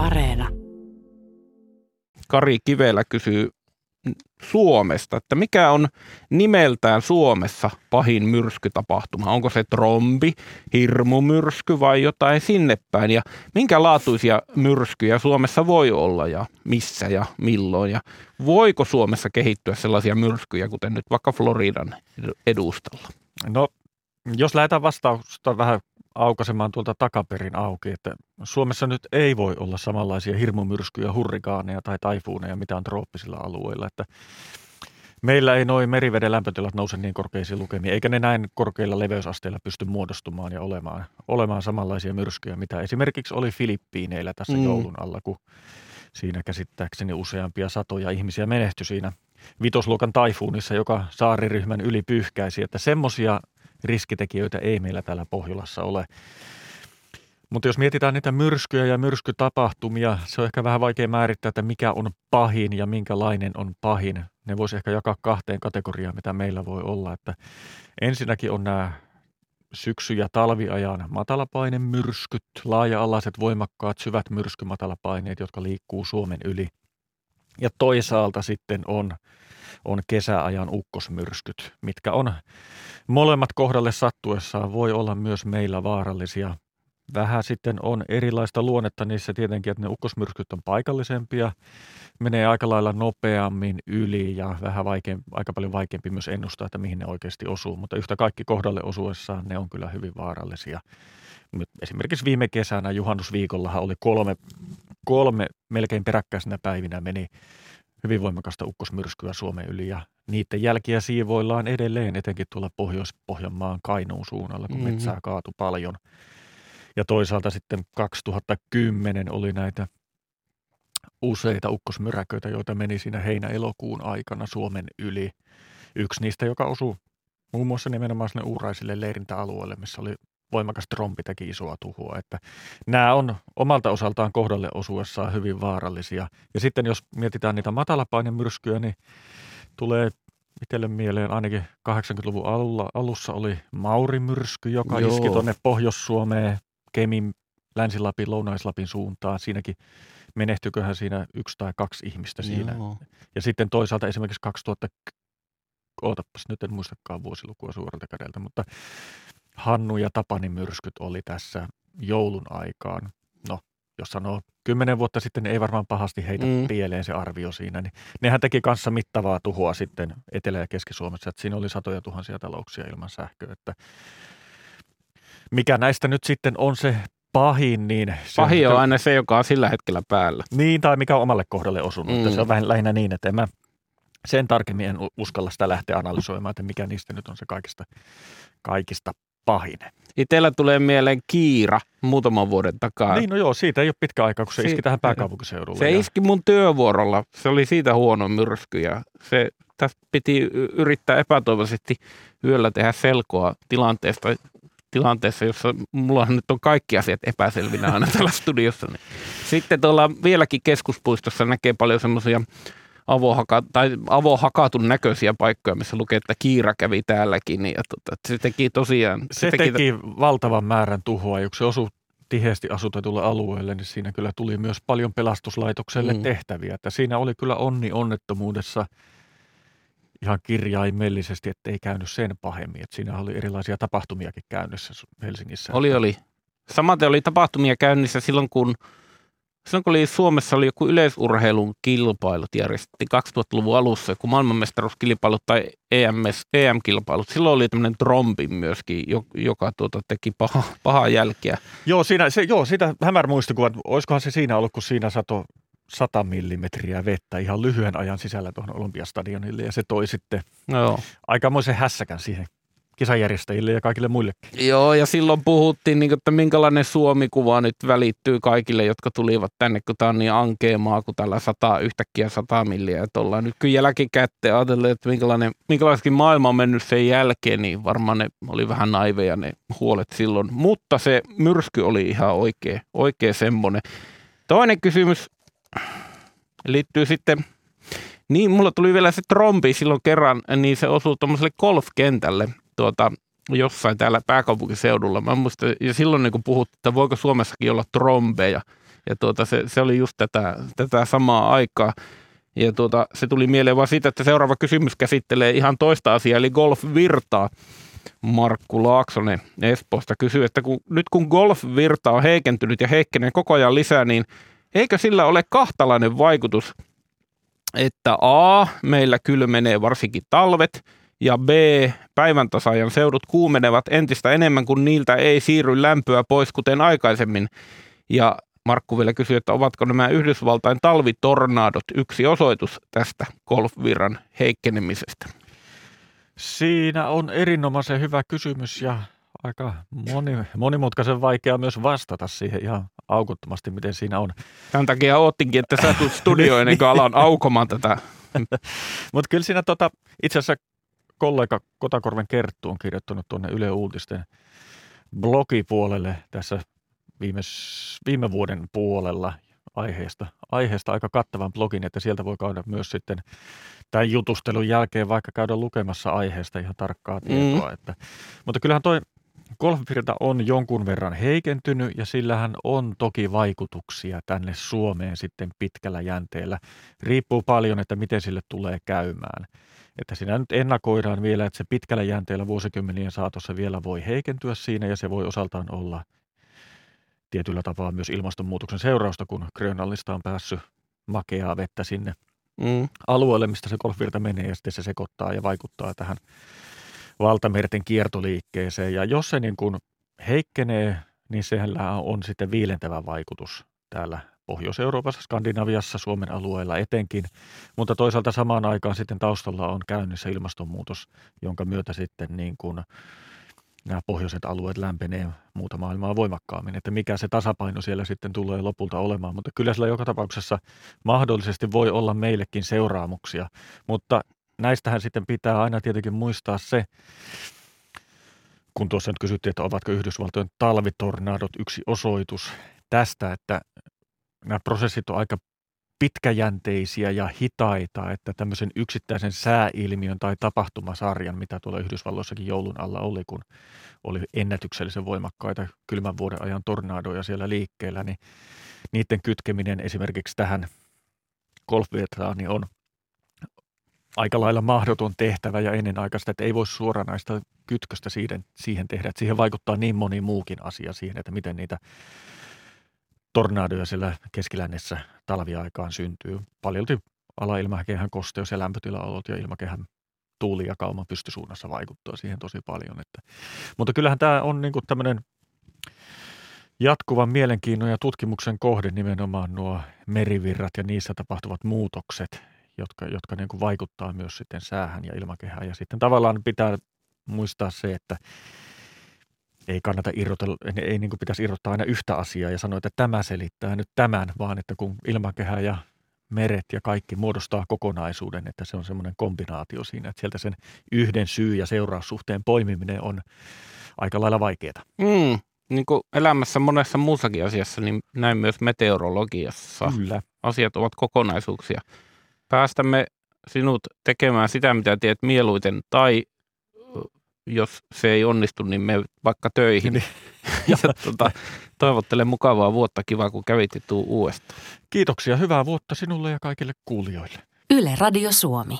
Areena. Kari Kivelä kysyy Suomesta, että mikä on nimeltään Suomessa pahin myrskytapahtuma? Onko se trombi, hirmumyrsky vai jotain sinne päin? Ja minkä laatuisia myrskyjä Suomessa voi olla ja missä ja milloin? Ja voiko Suomessa kehittyä sellaisia myrskyjä, kuten nyt vaikka Floridan edustalla? No, jos lähdetään vastausta vähän aukaisemaan tuolta takaperin auki, että Suomessa nyt ei voi olla samanlaisia hirmumyrskyjä, hurrikaaneja tai taifuuneja, mitä on trooppisilla alueilla, että meillä ei noin meriveden lämpötilat nouse niin korkeisiin lukemiin, eikä ne näin korkeilla leveysasteilla pysty muodostumaan ja olemaan, olemaan samanlaisia myrskyjä, mitä esimerkiksi oli Filippiineillä tässä mm. joulun alla, kun siinä käsittääkseni useampia satoja ihmisiä menehtyi siinä vitosluokan taifuunissa, joka saariryhmän yli pyyhkäisi, että semmoisia riskitekijöitä ei meillä täällä Pohjolassa ole. Mutta jos mietitään niitä myrskyjä ja myrskytapahtumia, se on ehkä vähän vaikea määrittää, että mikä on pahin ja minkälainen on pahin. Ne voisi ehkä jakaa kahteen kategoriaan, mitä meillä voi olla. Että ensinnäkin on nämä syksy- ja talviajan matalapainemyrskyt, laaja-alaiset, voimakkaat, syvät myrskymatalapaineet, jotka liikkuu Suomen yli. Ja toisaalta sitten on on kesäajan ukkosmyrskyt, mitkä on molemmat kohdalle sattuessaan voi olla myös meillä vaarallisia. Vähän sitten on erilaista luonnetta niissä tietenkin, että ne ukkosmyrskyt on paikallisempia, menee aika lailla nopeammin yli ja vähän vaikeampi, aika paljon vaikeampi myös ennustaa, että mihin ne oikeasti osuu. Mutta yhtä kaikki kohdalle osuessaan ne on kyllä hyvin vaarallisia. Esimerkiksi viime kesänä juhannusviikollahan oli kolme, kolme melkein peräkkäisenä päivinä meni hyvin voimakasta ukkosmyrskyä Suomen yli ja niiden jälkiä siivoillaan edelleen, etenkin tuolla Pohjois-Pohjanmaan Kainuun suunnalla, kun mm-hmm. metsää kaatu paljon. Ja toisaalta sitten 2010 oli näitä useita ukkosmyräköitä, joita meni siinä heinä-elokuun aikana Suomen yli. Yksi niistä, joka osui muun muassa nimenomaan sinne uuraisille leirintäalueelle, missä oli voimakas trompi teki isoa tuhoa. Että nämä on omalta osaltaan kohdalle osuessaan hyvin vaarallisia. Ja sitten jos mietitään niitä matalapainemyrskyjä, niin tulee itselle mieleen ainakin 80-luvun alulla, alussa oli Maurimyrsky, joka Joo. iski tuonne Pohjois-Suomeen, Kemin, Länsi-Lapin, Lounais-Lapin suuntaan. Siinäkin menehtyköhän siinä yksi tai kaksi ihmistä siinä. Joo. Ja sitten toisaalta esimerkiksi 2000, ootapas nyt en muistakaan vuosilukua suoralta kädeltä, mutta Hannu ja Tapani myrskyt oli tässä joulun aikaan. No, jos sanoo kymmenen vuotta sitten, niin ei varmaan pahasti heitä mm. pieleen se arvio siinä. Niin nehän teki kanssa mittavaa tuhoa sitten Etelä- ja Keski-Suomessa. Että siinä oli satoja tuhansia talouksia ilman sähköä. Että mikä näistä nyt sitten on se pahin, niin... Se pahin on, on aina se, joka on sillä hetkellä päällä. Niin, tai mikä on omalle kohdalle osunut. Mm. Että se on vähän lähinnä niin, että en mä sen tarkemmin en uskalla sitä lähteä analysoimaan, että mikä niistä nyt on se kaikista, kaikista pahin. Itellä tulee mieleen Kiira muutaman vuoden takaa. Niin, no joo, siitä ei ole pitkä aika, kun se si- iski tähän pääkaupunkiseudulle. Se ja... iski mun työvuorolla. Se oli siitä huono myrsky ja se, tässä piti yrittää epätoivoisesti yöllä tehdä selkoa tilanteesta, tilanteessa, jossa mulla nyt on kaikki asiat epäselvinä aina tällä studiossa. Sitten tuolla vieläkin keskuspuistossa näkee paljon semmoisia avohaka, tai avohakatun näköisiä paikkoja, missä lukee, että Kiira kävi täälläkin. Niin, tota, se teki tosiaan... Se, se teki, teki valtavan määrän tuhoa, kun se osui tiheästi asutetulle alueelle, niin siinä kyllä tuli myös paljon pelastuslaitokselle mm. tehtäviä. Että siinä oli kyllä onni onnettomuudessa ihan kirjaimellisesti, että ei käynyt sen pahemmin. Että siinä oli erilaisia tapahtumiakin käynnissä Helsingissä. Oli, oli. Samaten oli tapahtumia käynnissä silloin, kun – Silloin kun oli Suomessa oli joku yleisurheilun kilpailut järjestettiin 2000-luvun alussa, kun maailmanmestaruuskilpailut tai EMS, EM-kilpailut, silloin oli tämmöinen trombi myöskin, joka tuota, teki paha, pahaa jälkeä. Joo, siinä, se, joo, siitä hämär muistikuva, olisikohan se siinä ollut, kun siinä sato 100 millimetriä vettä ihan lyhyen ajan sisällä tuohon Olympiastadionille ja se toi sitten no. aikamoisen hässäkän siihen kisajärjestäjille ja kaikille muillekin. Joo, ja silloin puhuttiin, niin, että minkälainen Suomi-kuva nyt välittyy kaikille, jotka tulivat tänne, kun tämä on niin ankeemaa, kun täällä sataa yhtäkkiä sata milliä. Että ollaan nyt kyllä jälkikäteen ajatelleet, että minkälainen, minkälaiskin maailma on mennyt sen jälkeen, niin varmaan ne oli vähän naiveja ne huolet silloin. Mutta se myrsky oli ihan oikea, oikea semmoinen. Toinen kysymys liittyy sitten niin, mulla tuli vielä se trombi silloin kerran, niin se osui tuommoiselle golfkentälle tuota, jossain täällä pääkaupunkiseudulla. Mä muistan, ja silloin niin puhuttiin, että voiko Suomessakin olla trombeja. Ja tuota, se, se oli just tätä, tätä samaa aikaa. Ja tuota, se tuli mieleen vaan siitä, että seuraava kysymys käsittelee ihan toista asiaa, eli golf-virtaa. Markku Laaksonen Espoosta kysyy, että kun, nyt kun golf-virta on heikentynyt ja heikkenee koko ajan lisää, niin eikö sillä ole kahtalainen vaikutus, että A, meillä kylmenee varsinkin talvet, ja B, päivän tasaajan seudut kuumenevat entistä enemmän, kun niiltä ei siirry lämpöä pois, kuten aikaisemmin. Ja Markku vielä kysyy, että ovatko nämä Yhdysvaltain talvitornaadot yksi osoitus tästä golfvirran heikkenemisestä? Siinä on erinomaisen hyvä kysymys ja aika moni, monimutkaisen vaikea myös vastata siihen ihan aukottomasti, miten siinä on. Tämän takia oottinkin, että sä tulet studioon ennen kuin alan aukomaan tätä. Mutta kyllä siinä tota, itse asiassa kollega Kotakorven Kerttu on kirjoittanut tuonne Yle Uutisten blogipuolelle tässä viime, viime vuoden puolella aiheesta, aiheesta aika kattavan blogin, että sieltä voi käydä myös sitten tämän jutustelun jälkeen vaikka käydä lukemassa aiheesta ihan tarkkaa tietoa. Mm. Että, mutta kyllähän toi golfvirta on jonkun verran heikentynyt ja sillähän on toki vaikutuksia tänne Suomeen sitten pitkällä jänteellä. Riippuu paljon, että miten sille tulee käymään. Että siinä nyt ennakoidaan vielä, että se pitkällä jänteellä vuosikymmenien saatossa vielä voi heikentyä siinä ja se voi osaltaan olla tietyllä tapaa myös ilmastonmuutoksen seurausta, kun Grönlannista on päässyt makeaa vettä sinne mm. alueelle, mistä se golfvirta menee ja sitten se sekoittaa ja vaikuttaa tähän valtamerten kiertoliikkeeseen. Ja jos se niin kuin heikkenee, niin sehän on sitten viilentävä vaikutus täällä Pohjois-Euroopassa, Skandinaviassa, Suomen alueella etenkin, mutta toisaalta samaan aikaan sitten taustalla on käynnissä ilmastonmuutos, jonka myötä sitten niin kuin nämä pohjoiset alueet lämpenee muuta maailmaa voimakkaammin, että mikä se tasapaino siellä sitten tulee lopulta olemaan, mutta kyllä sillä joka tapauksessa mahdollisesti voi olla meillekin seuraamuksia, mutta näistähän sitten pitää aina tietenkin muistaa se, kun tuossa nyt kysyttiin, että ovatko Yhdysvaltojen talvitornadot yksi osoitus tästä, että nämä prosessit on aika pitkäjänteisiä ja hitaita, että tämmöisen yksittäisen sääilmiön tai tapahtumasarjan, mitä tuolla Yhdysvalloissakin joulun alla oli, kun oli ennätyksellisen voimakkaita kylmän vuoden ajan tornadoja siellä liikkeellä, niin niiden kytkeminen esimerkiksi tähän golfvirtaan niin on aika lailla mahdoton tehtävä ja ennenaikaista, että ei voi suoranaista kytköstä siihen, siihen tehdä. Että siihen vaikuttaa niin moni muukin asia siihen, että miten niitä tornadoja siellä keskilännessä talviaikaan syntyy. Paljolti alailmakehän kosteus- ja lämpötilaolot ja ilmakehän tuuli ja kauma pystysuunnassa vaikuttaa siihen tosi paljon. Että. Mutta kyllähän tämä on niin tämmöinen jatkuvan mielenkiinnon ja tutkimuksen kohde nimenomaan nuo merivirrat ja niissä tapahtuvat muutokset, jotka, jotka niin kuin vaikuttaa myös sitten säähän ja ilmakehään. Ja sitten tavallaan pitää muistaa se, että ei kannata irrotella, ei niin kuin pitäisi irrottaa aina yhtä asiaa ja sanoa, että tämä selittää nyt tämän, vaan että kun ilmakehä ja meret ja kaikki muodostaa kokonaisuuden, että se on semmoinen kombinaatio siinä, että sieltä sen yhden syy- ja seuraussuhteen poimiminen on aika lailla vaikeaa. Mm, niin kuin elämässä monessa muussakin asiassa, niin näin myös meteorologiassa. Kyllä. Asiat ovat kokonaisuuksia. Päästämme sinut tekemään sitä, mitä teet mieluiten, tai jos se ei onnistu, niin me vaikka töihin. Niin. ja tuota, toivottelen mukavaa vuotta, kiva kun kävit tuu uudestaan. Kiitoksia, hyvää vuotta sinulle ja kaikille kuulijoille. Yle Radio Suomi.